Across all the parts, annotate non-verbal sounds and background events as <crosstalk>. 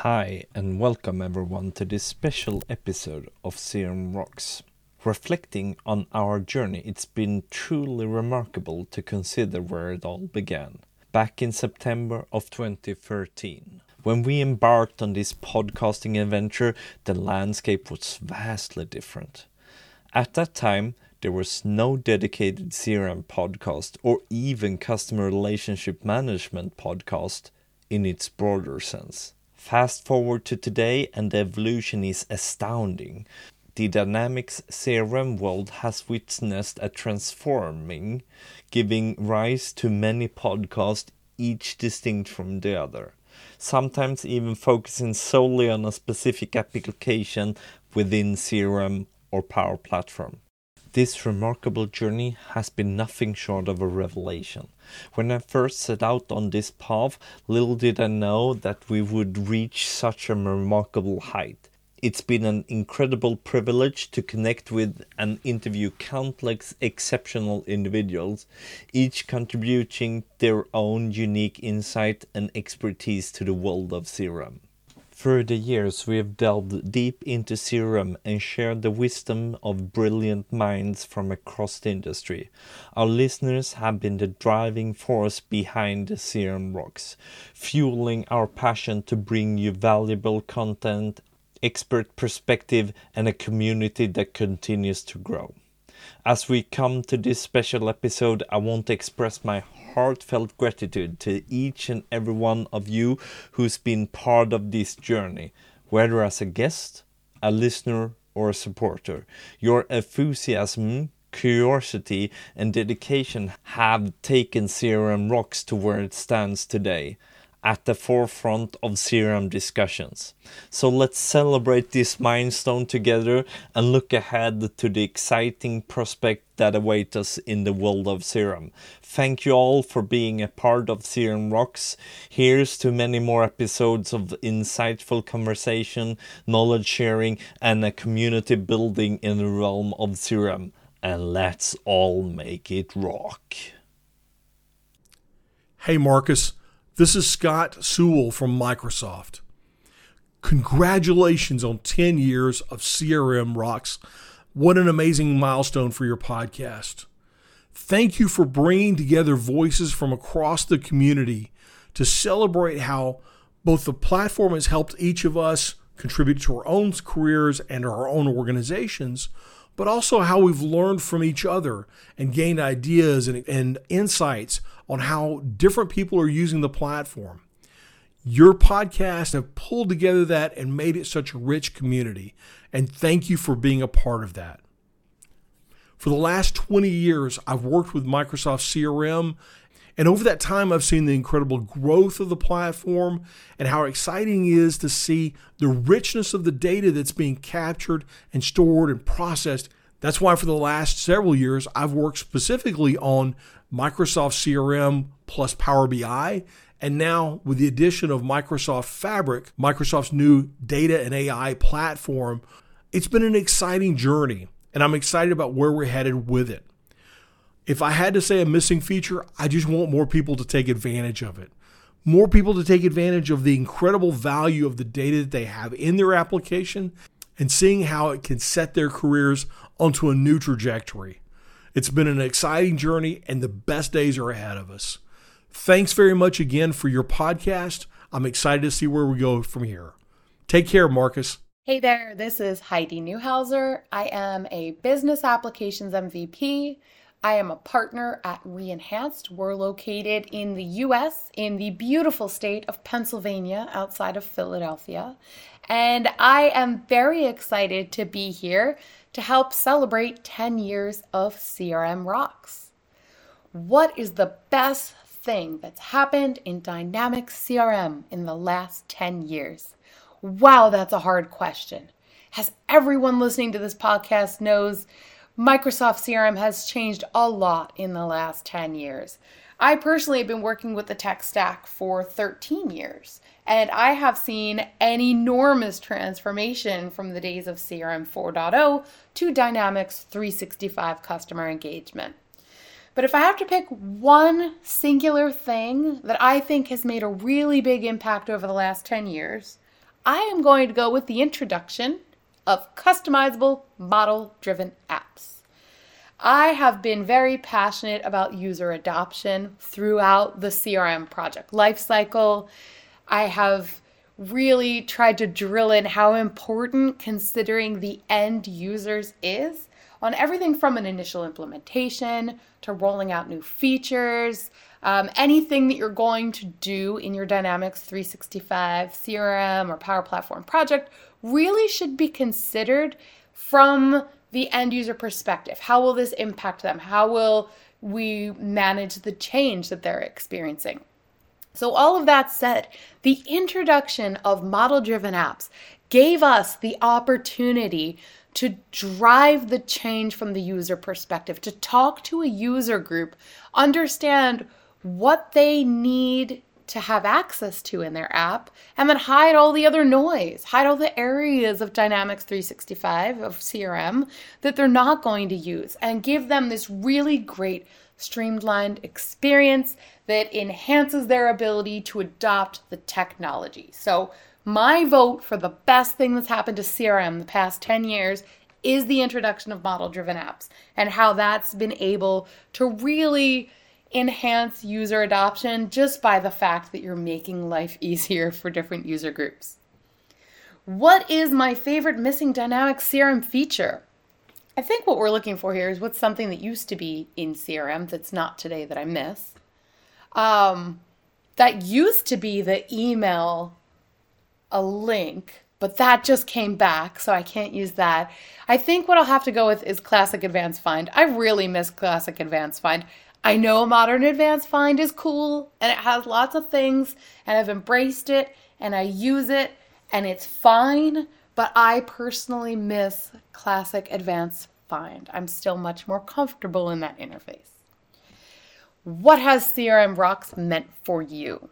Hi, and welcome everyone to this special episode of CRM Rocks. Reflecting on our journey, it's been truly remarkable to consider where it all began. Back in September of 2013, when we embarked on this podcasting adventure, the landscape was vastly different. At that time, there was no dedicated CRM podcast or even customer relationship management podcast in its broader sense. Fast forward to today, and the evolution is astounding. The Dynamics CRM world has witnessed a transforming, giving rise to many podcasts, each distinct from the other, sometimes even focusing solely on a specific application within CRM or Power Platform. This remarkable journey has been nothing short of a revelation. When I first set out on this path, little did I know that we would reach such a remarkable height. It's been an incredible privilege to connect with and interview countless exceptional individuals, each contributing their own unique insight and expertise to the world of CRM. Through the years, we have delved deep into CRM and shared the wisdom of brilliant minds from across the industry. Our listeners have been the driving force behind the CRM Rocks, fueling our passion to bring you valuable content, expert perspective, and a community that continues to grow. As we come to this special episode, I want to express my heartfelt gratitude to each and every one of you who's been part of this journey, whether as a guest, a listener, or a supporter. Your enthusiasm, curiosity, and dedication have taken CRM Rocks to where it stands today at the forefront of CRM discussions. So let's celebrate this milestone together and look ahead to the exciting prospect that await us in the world of CRM. Thank you all for being a part of CRM Rocks. Here's to many more episodes of insightful conversation, knowledge sharing, and a community building in the realm of CRM. And let's all make it rock. Hey, Markus. This is Scott Sewell from Microsoft. Congratulations on 10 years of CRM Rocks. What an amazing milestone for your podcast. Thank you for bringing together voices from across the community to celebrate how both the platform has helped each of us contribute to our own careers and our own organizations, but also how we've learned from each other and gained ideas and, and insights on how different people are using the platform. Your podcast have pulled together that and made it such a rich community. And thank you for being a part of that. For the last 20 years, I've worked with Microsoft CRM. And over that time, I've seen the incredible growth of the platform and how exciting it is to see the richness of the data that's being captured and stored and processed. That's why for the last several years, I've worked specifically on Microsoft CRM plus Power BI. And now, with the addition of Microsoft Fabric, Microsoft's new data and AI platform, it's been an exciting journey. And I'm excited about where we're headed with it. If I had to say a missing feature, I just want more people to take advantage of it. More people to take advantage of the incredible value of the data that they have in their application and seeing how it can set their careers onto a new trajectory. It's been an exciting journey, and the best days are ahead of us. Thanks very much again for your podcast. I'm excited to see where we go from here. Take care, Markus. Hey there, this is Heidi Neuhauser. I am a business applications MVP. I am a partner at Reenhanced. We're located in the US in the beautiful state of Pennsylvania outside of Philadelphia. And I am very excited to be here to help celebrate 10 years of CRM Rocks. What is the best thing that's happened in dynamic CRM in the last 10 years? Wow, that's a hard question. As everyone listening to this podcast knows, Microsoft CRM has changed a lot in the last 10 years. I personally have been working with the tech stack for 13 years, and I have seen an enormous transformation from the days of CRM 4.0 to Dynamics 365 customer engagement. But if I have to pick one singular thing that I think has made a really big impact over the last 10 years, I am going to go with the introduction of customizable model driven apps. I have been very passionate about user adoption throughout the CRM project lifecycle. I have really tried to drill in how important considering the end users is on everything from an initial implementation to rolling out new features, um, anything that you're going to do in your Dynamics 365 CRM or Power Platform project really should be considered from the end user perspective. How will this impact them? How will we manage the change that they're experiencing? So, all of that said, the introduction of model driven apps gave us the opportunity to drive the change from the user perspective, to talk to a user group, understand what they need to have access to in their app, and then hide all the other noise, hide all the areas of Dynamics 365 of CRM that they're not going to use, and give them this really great streamlined experience that enhances their ability to adopt the technology. So, my vote for the best thing that's happened to CRM the past 10 years is the introduction of model driven apps and how that's been able to really enhance user adoption just by the fact that you're making life <laughs> easier for different user groups. What is my favorite missing dynamic CRM feature? I think what we're looking for here is what's something that used to be in CRM that's not today that I miss. Um, that used to be the email a link, but that just came back, so I can't use that. I think what I'll have to go with is Classic Advanced Find. I really miss Classic Advanced Find. I know Modern Advanced Find is cool and it has lots of things, and I've embraced it and I use it and it's fine, but I personally miss Classic Advanced Find. I'm still much more comfortable in that interface. What has CRM Rocks meant for you?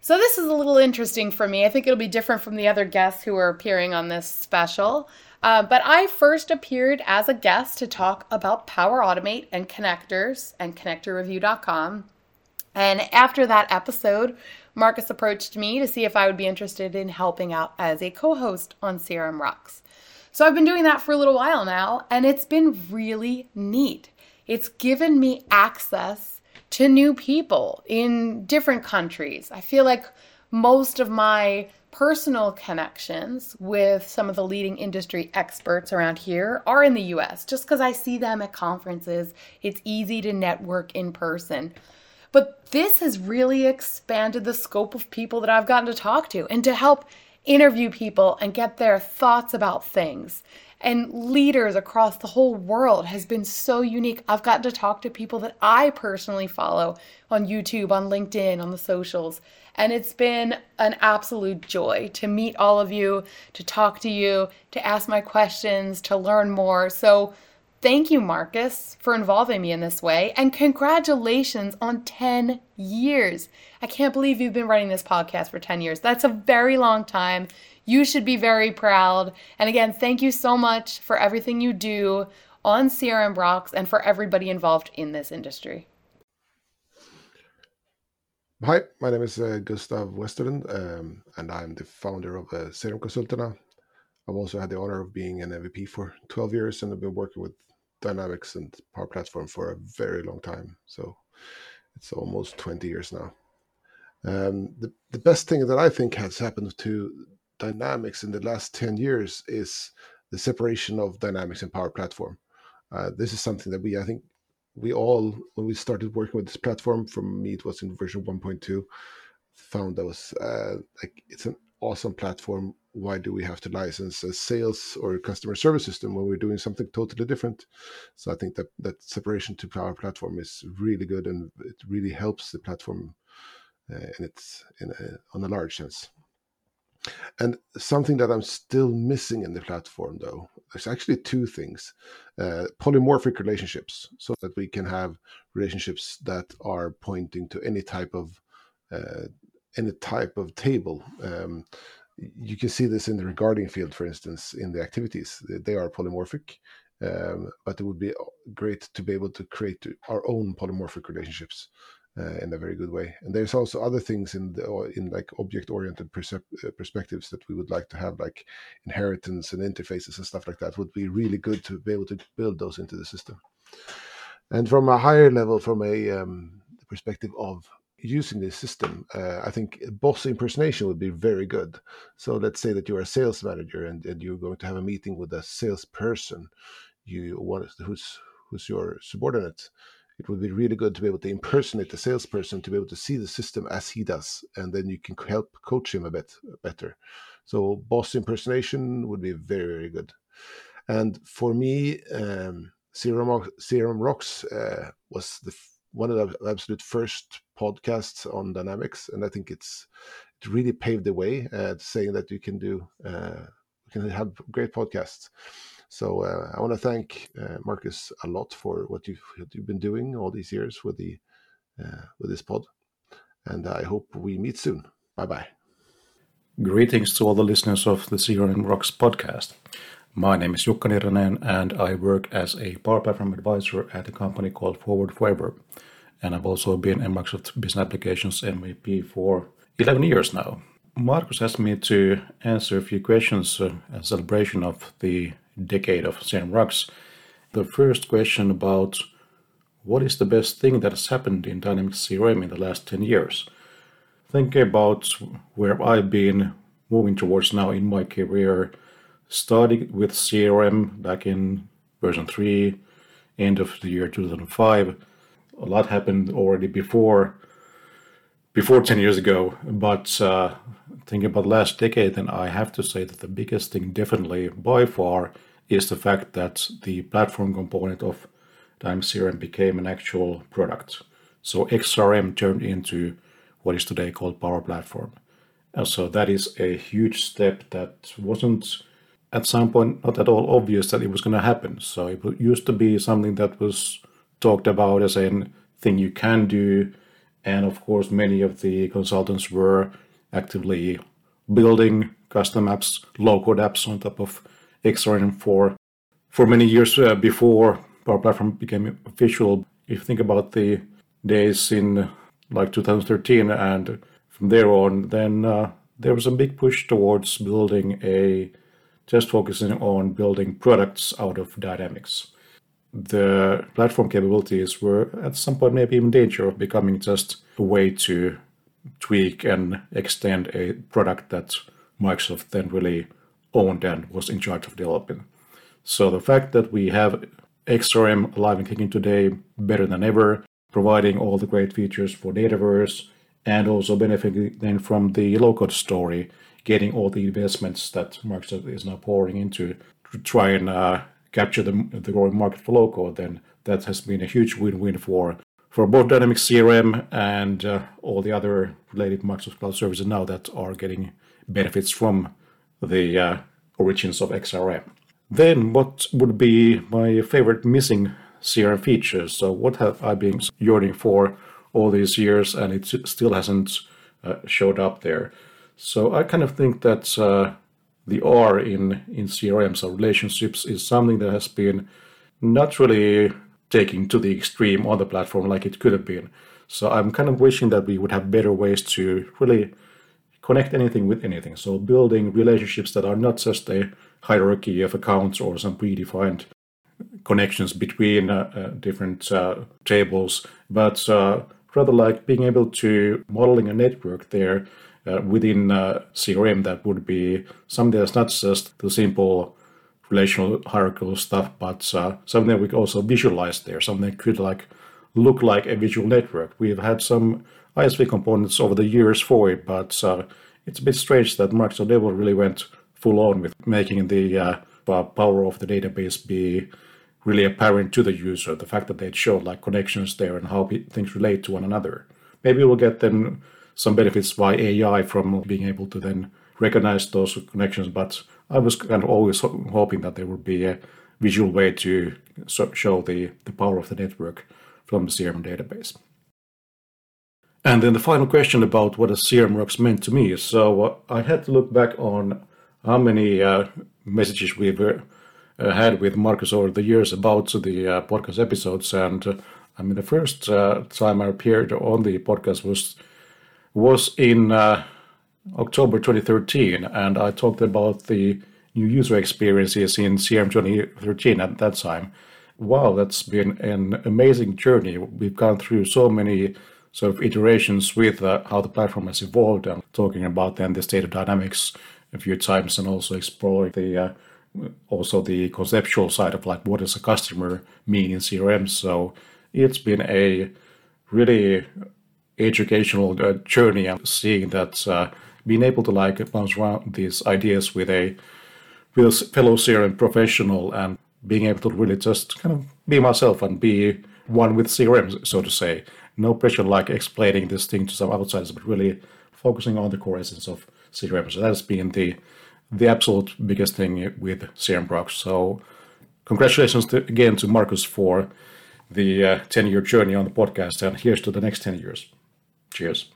So, this is a little interesting for me. I think it'll be different from the other guests who are appearing on this special. Uh, but I first appeared as a guest to talk about Power Automate and connectors and connectorreview.com. And after that episode, Markus approached me to see if I would be interested in helping out as a co host on CRM Rocks. So I've been doing that for a little while now, and it's been really neat. It's given me access to new people in different countries. I feel like most of my personal connections with some of the leading industry experts around here are in the US. Just because I see them at conferences, it's easy to network in person. But this has really expanded the scope of people that I've gotten to talk to and to help interview people and get their thoughts about things. And leaders across the whole world has been so unique. I've gotten to talk to people that I personally follow on YouTube, on LinkedIn, on the socials. And it's been an absolute joy to meet all of you, to talk to you, to ask my questions, to learn more. So, thank you, Markus, for involving me in this way. And congratulations on 10 years. I can't believe you've been running this podcast for 10 years. That's a very long time. You should be very proud. And again, thank you so much for everything you do on CRM Rocks and for everybody involved in this industry. Hi, my name is uh, Gustaf Westerlund, um, and I'm the founder of uh, CRM Konsulterna. I've also had the honor of being an MVP for 12 years, and I've been working with Dynamics and Power Platform for a very long time. So it's almost 20 years now. Um, the, the best thing that I think has happened to Dynamics in the last 10 years is the separation of Dynamics and Power Platform. Uh, this is something that we, I think, we all when we started working with this platform from me it was in version 1.2 found that was uh, like it's an awesome platform. Why do we have to license a sales or customer service system when we're doing something totally different? So i think that that separation to power platform is really good and it really helps the platform uh, and it's in a, on a large sense and something that I'm still missing in the platform, though, there's actually two things uh, polymorphic relationships, so that we can have relationships that are pointing to any type of uh, any type of table. Um, you can see this in the regarding field, for instance, in the activities. They are polymorphic, um, but it would be great to be able to create our own polymorphic relationships uh, in a very good way. And there's also other things in the in like object-oriented uh, perspectives that we would like to have, like inheritance and interfaces and stuff like that. Would be really good to be able to build those into the system. And from a higher level, from a um, perspective of using this system, uh, I think boss impersonation would be very good. So let's say that you're a sales manager and, and you're going to have a meeting with a salesperson, you want who's who's your subordinate it would be really good to be able to impersonate the salesperson to be able to see the system as he does and then you can help coach him a bit better. So boss impersonation would be very very good. And for me um, CRM, CRM Rocks uh, was the one of the absolute first podcasts on dynamics and i think it's it really paved the way uh, saying that you can do uh, can have great podcasts so uh, I want to thank uh, Markus a lot for what you've, what you've, been doing all these years with the uh, with this pod, and I hope we meet soon. Bye bye. Greetings to all the listeners of the CRM Rocks podcast. My name is Jukka Niiranen, and I work as a Power Platform advisor at a company called Forward Forever. And I've also been a Microsoft Business Applications MVP for 11 years now. Markus asked me to answer a few questions uh, as celebration of the decade of CRM Rocks. The first question about what is the best thing that has happened in Dynamics CRM in the last 10 years? Think about where I've been moving towards now in my career. Started with CRM back in version 3, end of the year 2005. A lot happened already before before 10 years ago, but uh, thinking about the last decade, then I have to say that the biggest thing definitely by far is the fact that the platform component of Dynamics CRM became an actual product. So XRM turned into what is today called Power Platform. And so that is a huge step that wasn't at some point not at all obvious that it was going to happen. So it used to be something that was talked about as a thing you can do. And of course, many of the consultants were actively building custom apps, low code apps on top of For for many years uh, before Power Platform became official. If you think about the days in like 2013 and from there on, then uh, there was a big push towards building a just focusing on building products out of Dynamics. The platform capabilities were at some point maybe in danger of becoming just a way to tweak and extend a product that Microsoft then really owned and was in charge of developing. So the fact that we have XRM alive and kicking today better than ever, providing all the great features for Dataverse, and also benefiting then from the low-code story, getting all the investments that Microsoft is now pouring into to try and uh, capture the, the growing market for low-code, then that has been a huge win-win for for both Dynamics CRM and uh, all the other related Microsoft Cloud services now that are getting benefits from the uh, origins of XRM. Then, what would be my favorite missing CRM features? So, what have I been yearning for all these years and it still hasn't uh, showed up there? So, I kind of think that uh, the R in, in CRM, so relationships, is something that has been not really taken to the extreme on the platform like it could have been. So, I'm kind of wishing that we would have better ways to really connect anything with anything. So building relationships that are not just a hierarchy of accounts or some predefined connections between uh, uh, different uh, tables, but uh, rather like being able to modeling a network there uh, within uh, CRM that would be something that's not just the simple relational hierarchical stuff, but something that we could also visualize there, something that could like look like a visual network. We've had some ISV components over the years for it, but uh, it's a bit strange that Microsoft Devil really went full on with making the uh, power of the database be really apparent to the user. The fact that they showed like connections there and how things relate to one another. Maybe we'll get then some benefits by AI from being able to then recognize those connections. But I was kind of always hoping that there would be a visual way to show the, the power of the network from the CRM database. And then the final question about what a CRM Rocks meant to me. So uh, I had to look back on how many uh, messages we've uh, had with Markus over the years about the uh, podcast episodes, and uh, I mean, the first uh, time I appeared on the podcast was was in October 2013, and I talked about the new user experiences in CRM 2013 at that time. Wow, that's been an amazing journey. We've gone through so many sort of iterations with uh, how the platform has evolved and talking about then the state of dynamics a few times and also exploring the uh, also the conceptual side of like what does a customer mean in CRM. So it's been a really educational uh, journey and seeing that uh, being able to like bounce around these ideas with a with a fellow CRM professional and being able to really just kind of be myself and be one with CRM, so to say. No pressure like explaining this thing to some outsiders, but really focusing on the core essence of CRM. So that's been the the absolute biggest thing with CRM Rocks. So congratulations to, again to Markus for the uh, 10 year journey on the podcast, and here's to the next 10 years. Cheers.